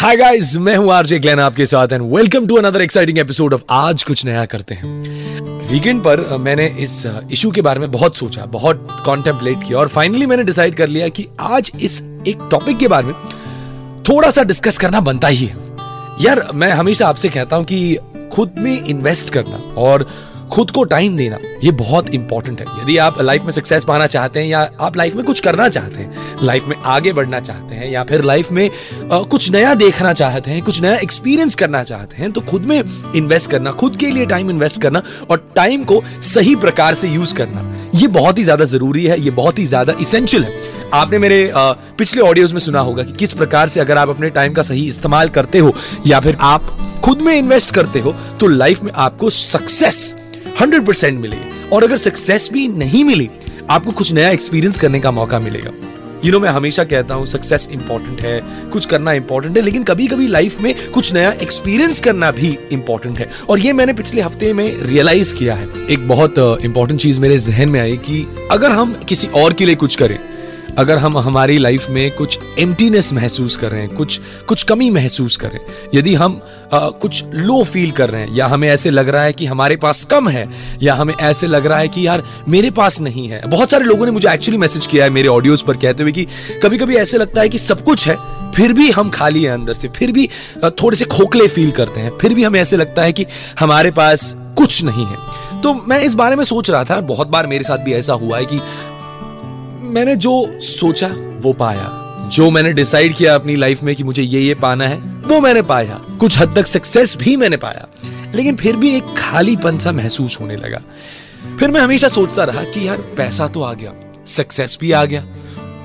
Hi guys मैं हूँ RJ Glenn आपके साथ and welcome to another exciting episode of आज कुछ नया करते हैं। वीकेंड पर मैंने इस इशू के बारे में बहुत सोचा, बहुत कॉन्टेम्पलेट किया और फाइनली मैंने डिसाइड कर लिया कि आज इस एक टॉपिक के बारे में थोड़ा सा डिस्कस करना बनता ही है। यार, मैं हमेशा आपसे कहता हूँ कि खुद में इन्वेस्ट करना और खुद को टाइम देना ये बहुत इंपॉर्टेंट है। यदि आप लाइफ में सक्सेस पाना चाहते हैं या आप लाइफ में कुछ करना चाहते हैं लाइफ में आगे बढ़ना चाहते हैं या फिर लाइफ में आ, कुछ नया देखना चाहते हैं कुछ नया एक्सपीरियंस करना चाहते हैं तो खुद में इन्वेस्ट करना खुद के लिए टाइम इन्वेस्ट करना और टाइम को सही प्रकार से यूज़ करना ये बहुत ही ज़्यादा ज़रूरी है ये बहुत ही ज़्यादा इसेंशियल है। आपने मेरे आ, पिछले ऑडियोज में सुना होगा कि किस प्रकार से अगर आप अपने टाइम का सही इस्तेमाल करते हो या फिर आप खुद में इन्वेस्ट करते हो तो लाइफ में आपको सक्सेस हंड्रेड परसेंट मिलेगी और अगर सक्सेस भी नहीं मिली आपको कुछ नया एक्सपीरियंस करने का मौका मिलेगा। यू you नो know, मैं हमेशा कहता हूँ सक्सेस इंपॉर्टेंट है कुछ करना इंपॉर्टेंट है लेकिन कभी कभी लाइफ में कुछ नया एक्सपीरियंस करना भी इंपॉर्टेंट है। और ये मैंने पिछले हफ़्ते में रियलाइज़ किया है। एक बहुत इंपॉर्टेंट चीज़ मेरे जहन में आई कि अगर हम किसी और के लिए कुछ करें अगर हम हमारी लाइफ में कुछ एम्प्टीनेस महसूस कर रहे हैं कुछ कुछ कमी महसूस कर रहे हैं यदि हम आ, कुछ लो फील कर रहे हैं या हमें ऐसे लग रहा है कि हमारे पास कम है या हमें ऐसे लग रहा है कि यार मेरे पास नहीं है। बहुत सारे लोगों ने मुझे एक्चुअली मैसेज किया है मेरे ऑडियोज पर कहते हुए कि कभी कभी ऐसे लगता है कि सब कुछ है फिर भी हम खाली हैं अंदर से फिर भी थोड़े से खोखले फील करते हैं फिर भी हमें ऐसे लगता है कि हमारे पास कुछ नहीं है। तो मैं इस बारे में सोच रहा था बहुत बार मेरे साथ भी ऐसा हुआ है कि मैंने जो सोचा वो पाया। जो मैंने डिसाइड किया अपनी लाइफ में कि मुझे ये ये पाना है वो मैंने पाया। कुछ हद तक सक्सेस भी मैंने पाया। लेकिन फिर भी एक खालीपन सा महसूस होने लगा। फिर मैं हमेशा सोचता रहा कि यार पैसा तो आ गया। सक्सेस भी आ गया।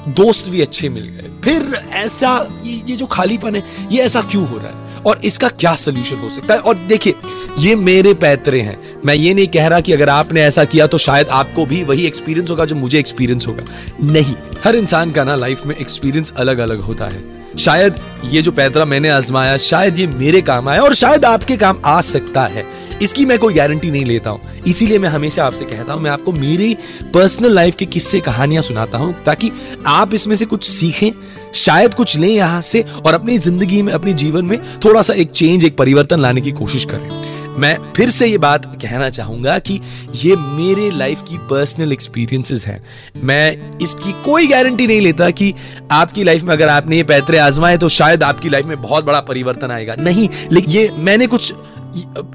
दोस्त भी अच्छे मिल गए। फिर ऐसा ये, जो खालीपन है ये ऐसा क्यों हो रहा है? और इसका क्या सोल्यूशन हो सकता है? और देखिए ये मेरे पैतरे हैं। मैं ये नहीं कह रहा कि अगर आपने ऐसा किया तो शायद आपको भी वही एक्सपीरियंस होगा जो मुझे एक्सपीरियंस होगा। नहीं, हर इंसान का ना लाइफ में एक्सपीरियंस अलग अलग होता है। शायद ये जो पैतरा मैंने आजमाया, शायद ये मेरे काम आया और शायद आपके काम आ सकता है। इसकी मैं कोई गारंटी नहीं लेता हूँ। इसीलिए मैं हमेशा आपसे कहता हूँ, मैं आपको मेरी पर्सनल लाइफ के किस्से, कहानियाँ सुनाता हूँ ताकि आप इसमें से कुछ सीखें, शायद कुछ लें यहाँ से और अपनी ज़िंदगी में, अपने जीवन में थोड़ा सा एक चेंज एक परिवर्तन लाने की कोशिश करें। मैं फिर से ये बात कहना चाहूँगा कि ये मेरे लाइफ की पर्सनल एक्सपीरियंसेस हैं। मैं इसकी कोई गारंटी नहीं लेता कि आपकी लाइफ में अगर आपने ये पैतरे आजमाए तो शायद आपकी लाइफ में बहुत बड़ा परिवर्तन आएगा। नहीं, लेकिन ये मैंने कुछ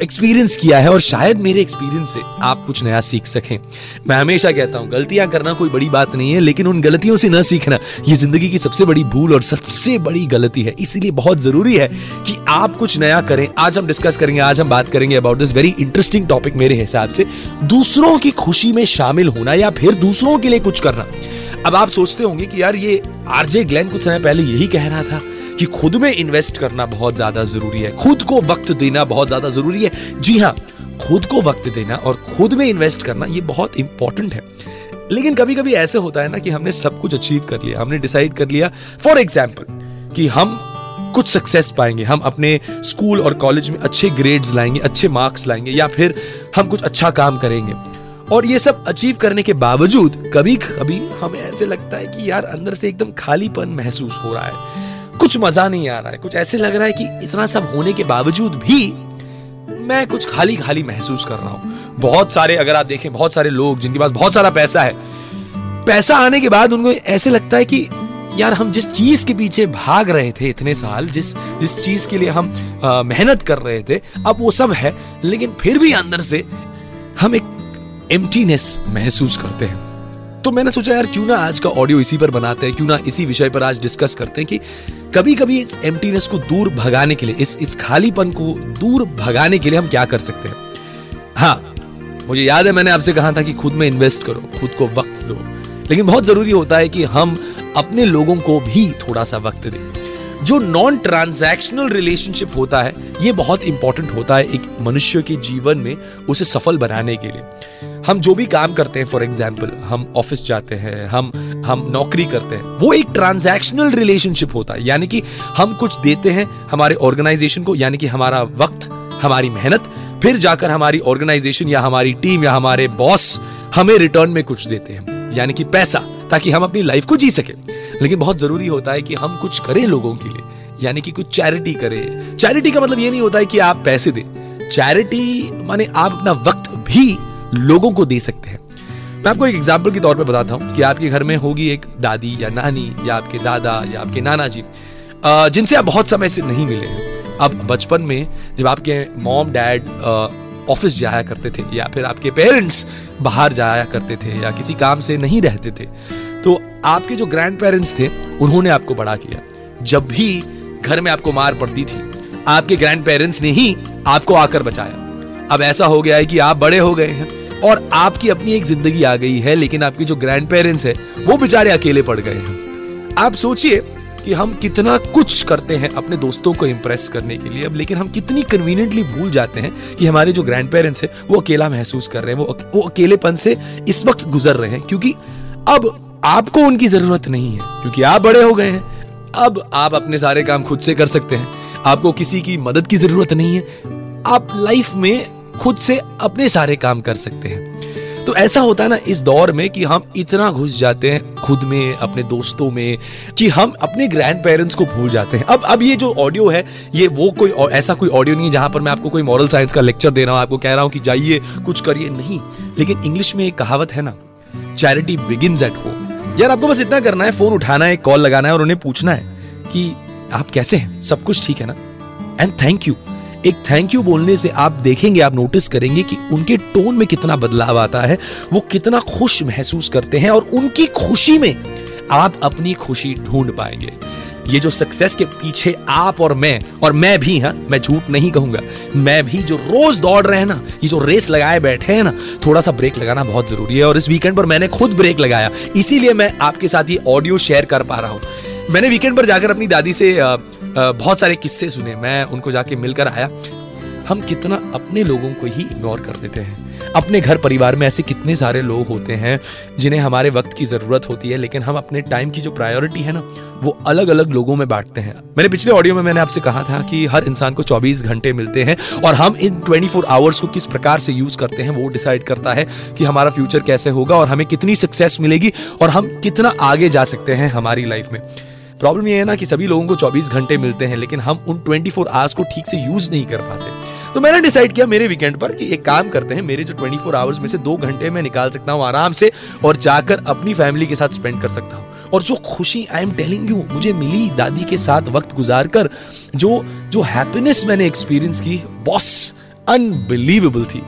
एक्सपीरियंस किया है और शायद मेरे एक्सपीरियंस से आप कुछ नया सीख सकें। मैं हमेशा कहता हूँ, गलतियाँ करना कोई बड़ी बात नहीं है, लेकिन उन गलतियों से न सीखना, ये ज़िंदगी की सबसे बड़ी भूल और सबसे बड़ी गलती है। इसीलिए बहुत ज़रूरी है कि आप कुछ नया करें। आज हम डिस्कस करेंगे, आज हम बात करेंगे about this very interesting topic मेरे हिसाब से, दूसरों की खुशी में शामिल होना या फिर दूसरों के लिए कुछ करना। अब आप सोचते होंगे कि यार ये आरजे ग्लैन कुछ समय पहले यही कह रहा था कि खुद में इन्वेस्ट करना बहुत ज़्यादा ज़रूरी है। खुद को वक्त देना बहुत ज़्यादा ज़रूरी है। जी हाँ खुद को वक्त देना और खुद में इन्वेस्ट करना, ये बहुत इंपॉर्टेंट है। लेकिन कभी कभी ऐसे होता है ना कि हमने सब कुछ अचीव कर लिया, हमने डिसाइड कर लिया। फॉर एग्ज़ाम्पल कि हम कुछ सक्सेस पाएँगे, हम अपने स्कूल और कॉलेज में अच्छे ग्रेड्स लाएँगे, अच्छे मार्क्स लाएँगे, या फिर हम कुछ अच्छा काम करेंगे। और ये सब अचीव करने के बावजूद कभी कभी हमें ऐसे लगता है कि यार, अंदर से एकदम खालीपन महसूस हो रहा है। कुछ मज़ा नहीं आ रहा है। कुछ ऐसे लग रहा है कि इतना सब होने के बावजूद भी मैं कुछ खाली खाली महसूस कर रहा हूँ। बहुत सारे, अगर आप देखें, बहुत सारे लोग जिनके पास बहुत सारा पैसा है, पैसा आने के बाद उनको ऐसे लगता है कि यार, हम जिस चीज़ के पीछे भाग रहे थे इतने साल, जिस जिस चीज़ के लिए हम मेहनत कर रहे थे, अब वो सब है, लेकिन फिर भी अंदर से हम एक एम्प्टीनेस महसूस करते हैं। तो मैंने सोचा, यार, क्यों ना आज का ऑडियो इसी पर बनाते हैं, क्यों ना इसी विषय पर आज डिस्कस करते हैं कि कभी कभी इस एम्प्टीनेस को दूर भगाने के लिए, इस इस खालीपन को दूर भगाने के लिए हम क्या कर सकते हैं? हाँ मुझे याद है, मैंने आपसे कहा था कि खुद में इन्वेस्ट करो, खुद को वक्त दो। लेकिन बहुत ज़रूरी होता है कि हम अपने लोगों को भी थोड़ा सा वक्त दें। जो नॉन ट्रांजैक्शनल रिलेशनशिप होता है, ये बहुत इंपॉर्टेंट होता है एक मनुष्य के जीवन में उसे सफल बनाने के लिए। हम जो भी काम करते हैं फॉर एग्ज़ाम्पल हम ऑफ़िस जाते हैं, हम हम नौकरी करते हैं, वो एक ट्रांजैक्शनल रिलेशनशिप होता है। यानी कि हम कुछ देते हैं हमारे ऑर्गेनाइजेशन को, यानी कि हमारा वक्त, हमारी मेहनत, फिर जाकर हमारी ऑर्गेनाइजेशन या हमारी टीम या हमारे बॉस हमें रिटर्न में कुछ देते हैं। यानी कि पैसा, ताकि हम अपनी लाइफ को जी सके। लेकिन बहुत ज़रूरी होता है कि हम कुछ करें लोगों के लिए, यानी कि कुछ चैरिटी करें। चैरिटी का मतलब ये नहीं होता है कि आप पैसे दें। चैरिटी माने आप अपना वक्त भी लोगों को दे सकते हैं। मैं आपको एक एग्ज़ाम्पल के तौर पे बताता हूँ कि आपके घर में होगी एक दादी या नानी या आपके दादा या आपके नाना जी जिनसे आप बहुत समय से नहीं मिले हैं। अब बचपन में जब आपके मॉम डैड ऑफ़िस जाया करते थे या फिर आपके पेरेंट्स बाहर जाया करते थे या किसी काम से नहीं रहते थे तो आपके जो ग्रैंड पेरेंट्स थे, उन्होंने आपको बड़ा किया। जब भी घर में आपको मार पड़ती थी, आपके ग्रैंड पेरेंट्स ने ही आपको आकर बचाया। अब ऐसा हो गया है कि आप बड़े हो गए हैं और आपकी अपनी एक ज़िंदगी आ गई है, लेकिन आपके जो ग्रैंड पेरेंट्स है, वो बेचारे अकेले पड़ गए हैं। आप सोचिए कि हम कितना कुछ करते हैं अपने दोस्तों को इंप्रेस करने के लिए अब, लेकिन हम कितनी कन्वीनियंटली भूल जाते हैं कि हमारे जो ग्रैंड पेरेंट्स हैं, वो अकेला महसूस कर रहे हैं, वो वो अकेलेपन से इस वक्त गुजर रहे हैं, क्योंकि अब आपको उनकी ज़रूरत नहीं है, क्योंकि आप बड़े हो गए हैं। अब आप अपने सारे काम खुद से कर सकते हैं। आपको किसी की मदद की ज़रूरत नहीं है। आप लाइफ में खुद से अपने सारे काम कर सकते हैं। तो ऐसा होता है ना, इस दौर में कि हम इतना घुस जाते हैं खुद में, अपने दोस्तों में, कि हम अपने ग्रैंड पेरेंट्स को भूल जाते हैं। अब अब ये जो ऑडियो है, ये वो कोई ऐसा कोई ऑडियो नहीं है जहाँ पर मैं आपको कोई मॉरल साइंस का लेक्चर दे रहा हूँ, आपको कह रहा हूँ कि जाइए, कुछ करिए। नहीं, लेकिन इंग्लिश में एक कहावत है ना चैरिटी बिगिन एट होम यार आपको बस इतना करना है, फ़ोन उठाना है कॉल लगाना है और उन्हें पूछना है कि आप कैसे हैं? सब कुछ ठीक है ना? एंड थैंक यू एक थैंक यू बोलने से आप देखेंगे, आप नोटिस करेंगे कि उनके टोन में कितना बदलाव आता है, वो कितना खुश महसूस करते हैं और उनकी खुशी में आप अपनी खुशी ढूंढ पाएँगे। ये जो सक्सेस के पीछे आप और मैं और मैं भी हाँ मैं झूठ नहीं कहूँगा। मैं भी जो रोज दौड़ रहे हैं ना, ये जो रेस लगाए बैठे हैं ना, थोड़ा सा ब्रेक लगाना बहुत ज़रूरी है। और इस वीकेंड पर मैंने खुद ब्रेक लगाया। इसीलिए मैं आपके साथ ये ऑडियो शेयर कर पा रहा हूँ। मैंने वीकेंड पर जाकर अपनी दादी से बहुत सारे किस्से सुने। मैं उनको जाके मिलकर आया। हम कितना अपने लोगों को ही इग्नोर कर देते हैं। अपने घर परिवार में ऐसे कितने सारे लोग होते हैं जिन्हें हमारे वक्त की ज़रूरत होती है, लेकिन हम अपने टाइम की जो प्रायोरिटी है ना, वो अलग अलग लोगों में बांटते हैं। मैंने पिछले ऑडियो में मैंने आपसे कहा था कि हर इंसान को 24 घंटे मिलते हैं और हम इन 24 आवर्स को किस प्रकार से यूज़ करते हैं, वो डिसाइड करता है कि हमारा फ्यूचर कैसे होगा और हमें कितनी सक्सेस मिलेगी और हम कितना आगे जा सकते हैं हमारी लाइफ में। प्रॉब्लम ये है ना कि सभी लोगों को 24 घंटे मिलते हैं, लेकिन हम उन 24 आवर्स को ठीक से यूज़ नहीं कर पाते। तो मैंने डिसाइड किया मेरे वीकेंड पर कि एक काम करते हैं, मेरे जो 24 आवर्स में से दो घंटे मैं निकाल सकता हूँ आराम से और जाकर अपनी फैमिली के साथ स्पेंड कर सकता हूँ। और जो खुशी आई एम टेलिंग यू मुझे मिली दादी के साथ वक्त गुजार कर जो जो हैप्पीनेस मैंने एक्सपीरियंस की बॉस अनबिलीवेबल थी।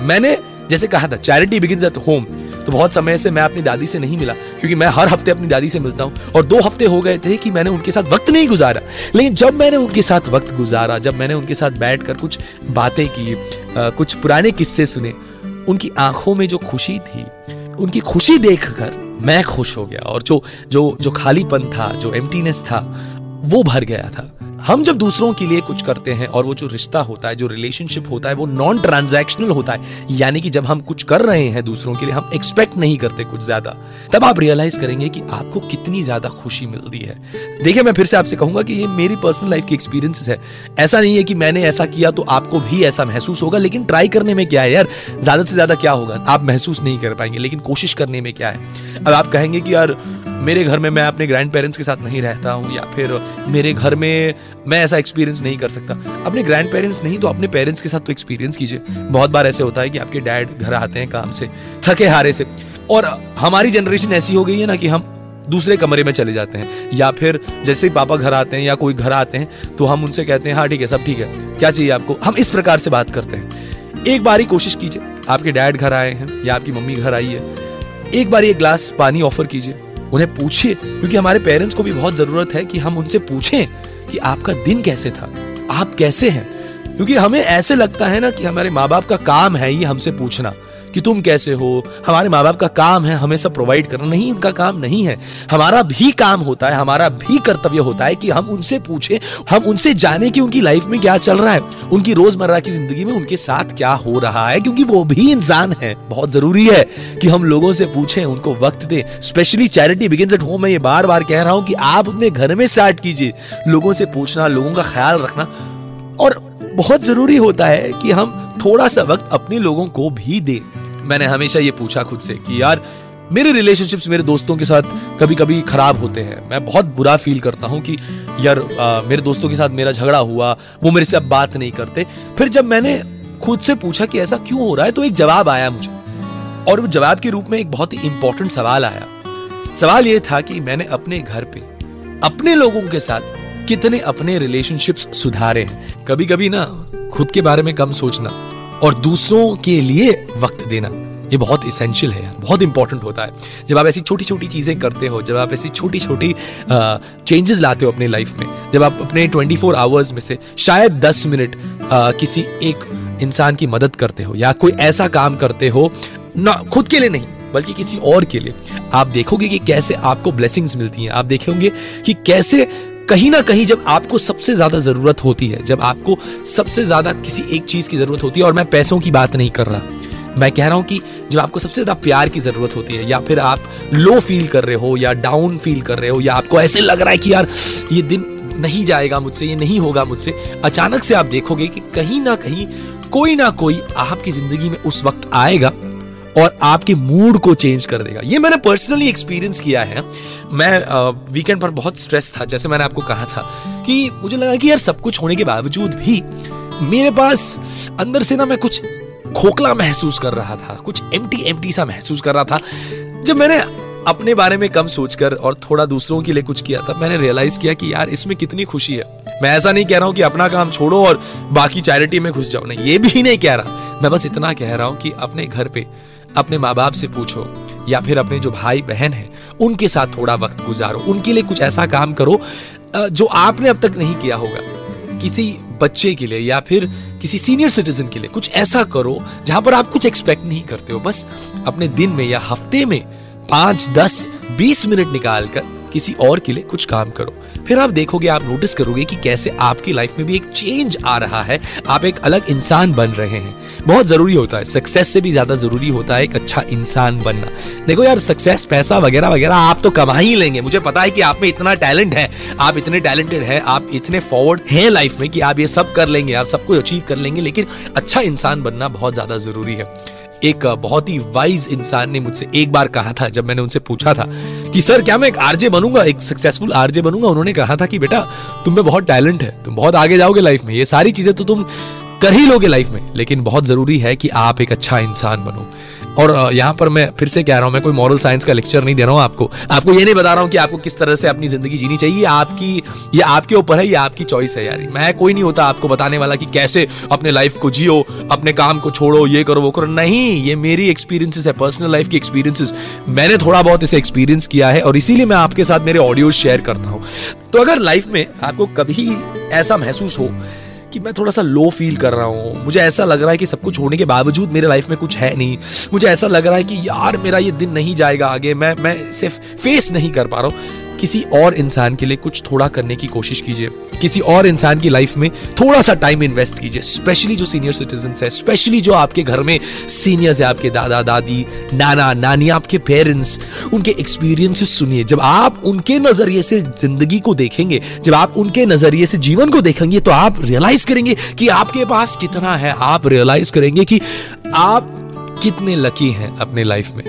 मैंने, जैसे कहा था चैरिटी बिगिन एट होम तो बहुत समय से मैं अपनी दादी से नहीं मिला, क्योंकि मैं हर हफ़्ते अपनी दादी से मिलता हूँ। और दो हफ़्ते हो गए थे कि मैंने उनके साथ वक्त नहीं गुजारा। लेकिन जब मैंने उनके साथ वक्त गुजारा, जब मैंने उनके साथ बैठ कर कुछ बातें की कुछ पुराने किस्से सुने, उनकी आँखों में जो खुशी थी, उनकी खुशी देखकर मैं खुश हो गया। और जो जो जो खालीपन था, जो एम्प्टीनेस था, वो भर गया था। हम जब दूसरों के लिए कुछ करते हैं और वो जो रिश्ता होता है, जो रिलेशनशिप होता है, वो नॉन ट्रांजैक्शनल होता है, यानी कि जब हम कुछ कर रहे हैं दूसरों के लिए, हम एक्सपेक्ट नहीं करते कुछ ज़्यादा, तब आप रियलाइज़ करेंगे कि आपको कितनी ज़्यादा खुशी मिलती है। देखिए, मैं फिर से आपसे कहूँगा कि ये मेरी पर्सनल लाइफ की एक्सपीरियंस है। ऐसा नहीं है कि मैंने ऐसा किया तो आपको भी ऐसा महसूस होगा, लेकिन ट्राई करने में क्या है यार? ज़्यादा से ज़्यादा क्या होगा? आप महसूस नहीं कर पाएँगे, लेकिन कोशिश करने में क्या है? अब आप कहेंगे कि यार मेरे घर में मैं अपने ग्रैंड पेरेंट्स के साथ नहीं रहता हूँ या फिर मेरे घर में मैं ऐसा एक्सपीरियंस नहीं कर सकता। अपने ग्रैंड पेरेंट्स नहीं तो अपने पेरेंट्स के साथ तो एक्सपीरियंस कीजिए। बहुत बार ऐसे होता है कि आपके डैड घर आते हैं काम से, थके हारे से। और हमारी जनरेशन ऐसी हो गई है ना कि हम दूसरे कमरे में चले जाते हैं। या फिर जैसे ही पापा घर आते हैं या कोई घर आते हैं तो हम उनसे कहते हैं हाँ ठीक है, सब ठीक है। क्या चाहिए आपको? हम इस प्रकार से बात करते हैं। एक बार ही कोशिश कीजिए। आपके डैड घर आए हैं या आपकी मम्मी घर आई है। एक बार एक ग्लास पानी ऑफ़र कीजिए। उन्हें पूछिए, क्योंकि हमारे पेरेंट्स को भी बहुत ज़रूरत है कि हम उनसे पूछें कि आपका दिन कैसे था, आप कैसे हैं? क्योंकि हमें ऐसे लगता है ना कि हमारे माँ बाप का काम है ये हमसे पूछना। कि तुम कैसे हो? हमारे माँ बाप का काम है हमें सब प्रोवाइड करना। नहीं, उनका काम नहीं है। हमारा भी काम होता है, हमारा भी कर्तव्य होता है कि हम उनसे पूछे, हम उनसे जाने कि उनकी लाइफ में क्या चल रहा है। उनकी रोज़मर्रा की ज़िंदगी में उनके साथ क्या हो रहा है, क्योंकि वो भी इंसान है। बहुत ज़रूरी है कि हम लोगों से पूछें, उनको वक्त दें। Specially charity begin at home मैं ये बार बार कह रहा हूँ कि आप अपने घर में स्टार्ट कीजिए। लोगों से पूछना, लोगों का ख्याल रखना। और बहुत ज़रूरी होता है कि हम थोड़ा सा वक्त अपने लोगों को भी दे। मैंने हमेशा ये पूछा खुद से कि यार मेरे रिलेशनशिप्स मेरे दोस्तों के साथ कभी कभी खराब होते हैं। मैं बहुत बुरा फील करता हूँ कि यार आ, मेरे दोस्तों के साथ मेरा झगड़ा हुआ वो मेरे से अब बात नहीं करते। फिर जब मैंने खुद से पूछा कि ऐसा क्यों हो रहा है? तो एक जवाब आया मुझे। और वो जवाब के रूप में एक बहुत ही इंपॉर्टेंट सवाल आया। सवाल ये था कि मैंने अपने घर पे अपने लोगों के साथ कितने अपने रिलेशनशिप्स सुधारे हैं? कभी कभी ना खुद के बारे में कम सोचना और दूसरों के लिए वक्त देना, ये बहुत इसेंशियल है यार, बहुत इंपॉर्टेंट होता है। जब आप ऐसी छोटी छोटी चीज़ें करते हो, जब आप ऐसी छोटी छोटी चेंजेस लाते हो अपनी लाइफ में, जब आप अपने 24 फोर आवर्स में से शायद 10 मिनट किसी एक इंसान की मदद करते हो या कोई ऐसा काम करते हो, ना, खुद के लिए नहीं, बल्कि किसी और के लिए, आप देखोगे कि कैसे आपको ब्लेसिंग्स मिलती हैं। आप देखेंगे कि कैसे कहीं ना कहीं जब आपको सबसे ज़्यादा ज़रूरत होती है, जब आपको सबसे ज़्यादा किसी एक चीज़ की ज़रूरत होती है, और मैं पैसों की बात नहीं कर रहा, मैं कह रहा हूँ कि जब आपको सबसे ज़्यादा प्यार की ज़रूरत होती है, या फिर आप लो फील कर रहे हो, या डाउन फील कर रहे हो, या आपको ऐसे लग रहा है कि यार, ये दिन नहीं जाएगा मुझसे, ये नहीं होगा मुझसे, अचानक से आप देखोगे कि कहीं ना कहीं, कोई ना कोई आपकी ज़िंदगी में उस वक्त आएगा और आपके मूड को चेंज कर देगा। ये मैंने पर्सनली एक्सपीरियंस किया है। मैं वीकेंड पर बहुत स्ट्रेस था, जैसे मैंने आपको कहा था कि मुझे लगा कि यार सब कुछ होने के बावजूद भी मेरे पास अंदर से ना मैं कुछ खोखला महसूस कर रहा था, कुछ एम्प्टी एम्प्टी सा महसूस कर रहा था। जब मैंने अपने बारे में कम सोचकर और थोड़ा दूसरों के लिए कुछ किया था मैंने रियलाइज़ किया कि यार इसमें कितनी खुशी है। मैं ऐसा नहीं कह रहा हूँ कि अपना काम छोड़ो और बाकी चैरिटी में घुस जाओ। नहीं, ये भी नहीं कह रहा। मैं बस इतना कह रहा हूँ कि अपने घर पे अपने माँ बाप से पूछो, या फिर अपने जो भाई बहन है, उनके साथ थोड़ा वक्त गुजारो, उनके लिए कुछ ऐसा काम करो जो आपने अब तक नहीं किया होगा। किसी बच्चे के लिए, या फिर किसी सीनियर सिटीजन के लिए कुछ ऐसा करो, जहाँ पर आप कुछ एक्सपेक्ट नहीं करते हो। बस अपने दिन में या हफ़्ते में पाँच, दस, बीस मिनट निकाल कर किसी और के लिए कुछ काम करो। फिर आप देखोगे, आप नोटिस करोगे कि कैसे आपकी लाइफ में भी एक चेंज आ रहा है। आप एक अलग इंसान बन रहे हैं। बहुत ज़रूरी होता है। सक्सेस से भी ज़्यादा ज़रूरी होता है एक अच्छा इंसान बनना। देखो यार सक्सेस पैसा वगैरह वगैरह आप तो कमा ही लेंगे। मुझे पता है कि आप में इतना टैलेंट है। आप इतने टैलेंटेड है, आप इतने फॉरवर्ड हैं लाइफ में कि आप ये सब कर लेंगे, आप सब कुछ अचीव कर लेंगे। लेकिन अच्छा इंसान बनना बहुत ज़्यादा ज़रूरी है। एक बहुत ही वाइज इंसान ने मुझसे एक बार कहा था, जब मैंने उनसे पूछा था कि, सर, क्या मैं एक आरजे बनूँगा? एक सक्सेसफुल आरजे बनूँगा? उन्होंने कहा था कि, बेटा, तुम में बहुत टैलेंट है, तुम बहुत आगे जाओगे लाइफ में। ये सारी चीज़ें तो तुम कर ही लोगे लाइफ में। लेकिन बहुत ज़रूरी है कि आप एक अच्छा इंसान बनो। और यहाँ पर मैं फिर से कह रहा हूँ, मैं कोई मॉरल साइंस का लेक्चर नहीं दे रहा हूँ आपको। आपको ये नहीं बता रहा हूँ कि आपको किस तरह से अपनी ज़िंदगी जीनी चाहिए। आपकी, ये आपके ऊपर है, ये आपकी चॉइस है यार। मैं कोई नहीं होता आपको बताने वाला कि कैसे अपने लाइफ को जियो, अपने काम को छोड़ो, ये करो, वो करो। नहीं, ये मेरी एक्सपीरियंसेस है पर्सनल लाइफ की एक्सपीरियंसेस मैंने थोड़ा बहुत इसे एक्सपीरियंस किया है और इसीलिए मैं आपके साथ मेरे ऑडियो शेयर करता हूँ। तो अगर लाइफ में आपको कभी ऐसा महसूस हो कि मैं थोड़ा सा लो फील कर रहा हूँ। मुझे ऐसा लग रहा है कि सब कुछ होने के बावजूद मेरे लाइफ में कुछ है नहीं। मुझे ऐसा लग रहा है कि यार मेरा ये दिन नहीं जाएगा आगे। मैं मैं इसे फेस नहीं कर पा रहा हूँ। किसी और इंसान के लिए कुछ थोड़ा करने की कोशिश कीजिए। किसी और इंसान की लाइफ में थोड़ा सा टाइम इन्वेस्ट कीजिए स्पेशली जो सीनियर सिटीजन है स्पेशली जो आपके घर में सीनियर्स है, आपके दादा, दादी, नाना, नानी, आपके पेरेंट्स उनके एक्सपीरियंसेस सुनिए। जब आप उनके नज़रिए से ज़िंदगी को देखेंगे, जब आप उनके नज़रिए से जीवन को देखेंगे तो आप रियलाइज़ करेंगे कि आपके पास कितना है। आप रियलाइज़ करेंगे कि आप कितने लकी हैं अपने लाइफ में।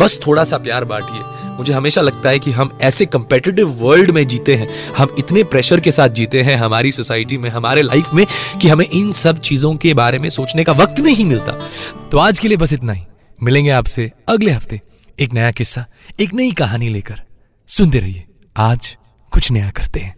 बस थोड़ा सा प्यार बांटिए। मुझे हमेशा लगता है कि हम ऐसे कंपेटिटिव वर्ल्ड में जीते हैं। हम इतने प्रेशर के साथ जीते हैं हमारी सोसाइटी में, हमारे लाइफ में, कि हमें इन सब चीज़ों के बारे में सोचने का वक्त नहीं मिलता। तो आज के लिए बस इतना ही। मिलेंगे आपसे अगले हफ़्ते एक नया किस्सा, एक नई कहानी लेकर। सुनते रहिए, आज कुछ नया करते हैं।